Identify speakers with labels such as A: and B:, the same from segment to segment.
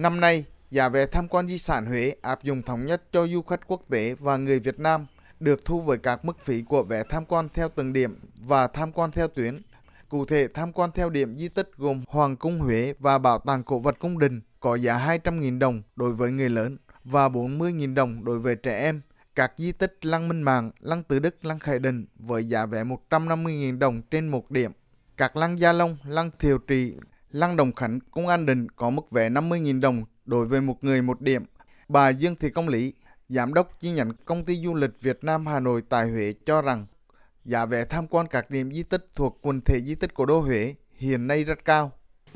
A: Năm nay, giá vé tham quan di sản Huế áp dụng thống nhất cho du khách quốc tế và người Việt Nam, được thu với các mức phí của vé tham quan theo từng điểm và tham quan theo tuyến. Cụ thể, tham quan theo điểm di tích gồm Hoàng cung Huế và Bảo tàng cổ vật cung đình có giá 200.000 đồng đối với người lớn và 40.000 đồng đối với trẻ em. Các di tích Lăng Minh Mạng, Lăng Tứ Đức, Lăng Khải Định với giá vé 150.000 đồng trên một điểm. Các lăng Gia Long, Lăng Thiều Trì, Lăng Đồng Khánh, Công An Định có mức vé 50.000 đồng đối với một người một điểm. Bà Dương Thị Công Lý, Giám đốc chi nhánh Công ty Du lịch Việt Nam Hà Nội tại Huế cho rằng giá vé tham quan các điểm di tích thuộc quần thể di tích cổ đô Huế hiện nay rất cao.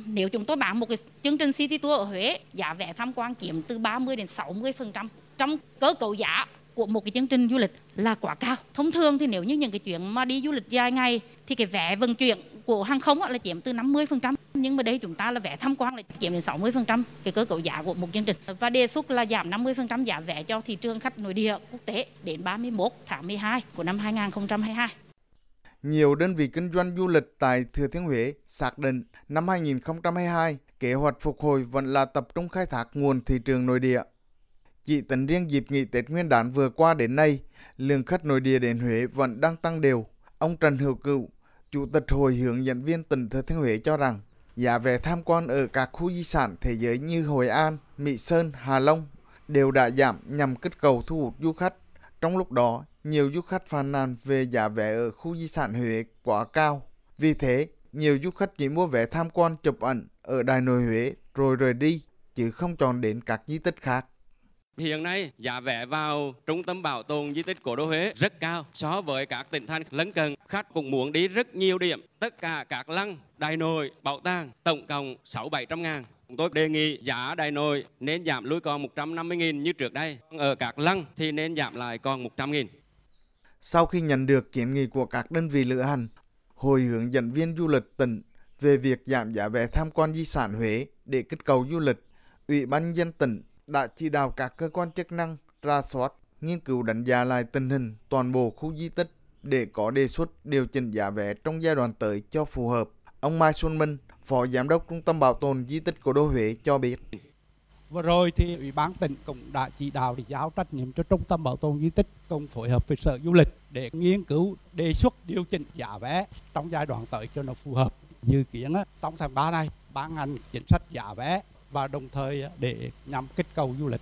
B: Nếu chúng tôi bán một cái chương trình City Tour ở Huế, giá vé tham quan chiếm từ 30 đến 60%. Trong cơ cấu giá của một cái chương trình du lịch là quá cao. Thông thường thì nếu như những cái chuyến mà đi du lịch dài ngày thì cái vé vận chuyển của hàng không là chiếm từ 50%. Nhưng mà đây chúng ta là vé tham quan là chiếm đến 60% cái cơ cấu giá của một chương trình. Và đề xuất là giảm 50% giá vé cho thị trường khách nội địa quốc tế đến 31 tháng 12 của năm 2022.
A: Nhiều đơn vị kinh doanh du lịch tại Thừa Thiên Huế xác định năm 2022, kế hoạch phục hồi vẫn là tập trung khai thác nguồn thị trường nội địa. Chỉ tính riêng dịp nghỉ Tết Nguyên đán vừa qua đến nay, lượng khách nội địa đến Huế vẫn đang tăng đều. Ông Trần Hữu Cựu, Chủ tịch Hội hướng dẫn viên tỉnh Thừa Thiên Huế cho rằng, giá vé tham quan ở các khu di sản thế giới như Hội An, Mỹ Sơn, Hà Long đều đã giảm nhằm kích cầu thu hút du khách. Trong lúc đó, nhiều du khách phàn nàn về giá vé ở khu di sản Huế quá cao. Vì thế, nhiều du khách chỉ mua vé tham quan chụp ảnh ở Đài Nội Huế rồi rời đi, chứ không chọn đến các di tích khác.
C: Hiện nay, giá vé vào trung tâm bảo tồn di tích cổ đô Huế rất cao so với các tỉnh thành lân cận. Khách cũng muốn đi rất nhiều điểm, tất cả các lăng, đài nội, bảo tàng, tổng cộng 6-700 ngàn. Chúng tôi đề nghị giá đài nội nên giảm lui còn 150 nghìn như trước đây. Ở các lăng thì nên giảm lại còn 100 nghìn.
A: Sau khi nhận được kiến nghị của các đơn vị lữ hành, Hội hướng dẫn viên du lịch tỉnh về việc giảm giá vé tham quan di sản Huế để kích cầu du lịch, Ủy ban dân tỉnh đã chỉ đạo các cơ quan chức năng ra soát, nghiên cứu đánh giá lại tình hình toàn bộ khu di tích để có đề xuất điều chỉnh giá vé trong giai đoạn tới cho phù hợp. Ông Mai Xuân Minh, Phó Giám đốc Trung tâm Bảo tồn Di tích Cổ đô Huế cho biết.
D: Vừa rồi thì Ủy ban tỉnh cũng đã chỉ đạo để giao trách nhiệm cho Trung tâm Bảo tồn Di tích cùng phối hợp với Sở Du lịch để nghiên cứu đề xuất điều chỉnh giá vé trong giai đoạn tới cho nó phù hợp. Dự kiến trong tháng 3 này ban hành chính sách giá vé và đồng thời à, để nhằm kích cầu du lịch.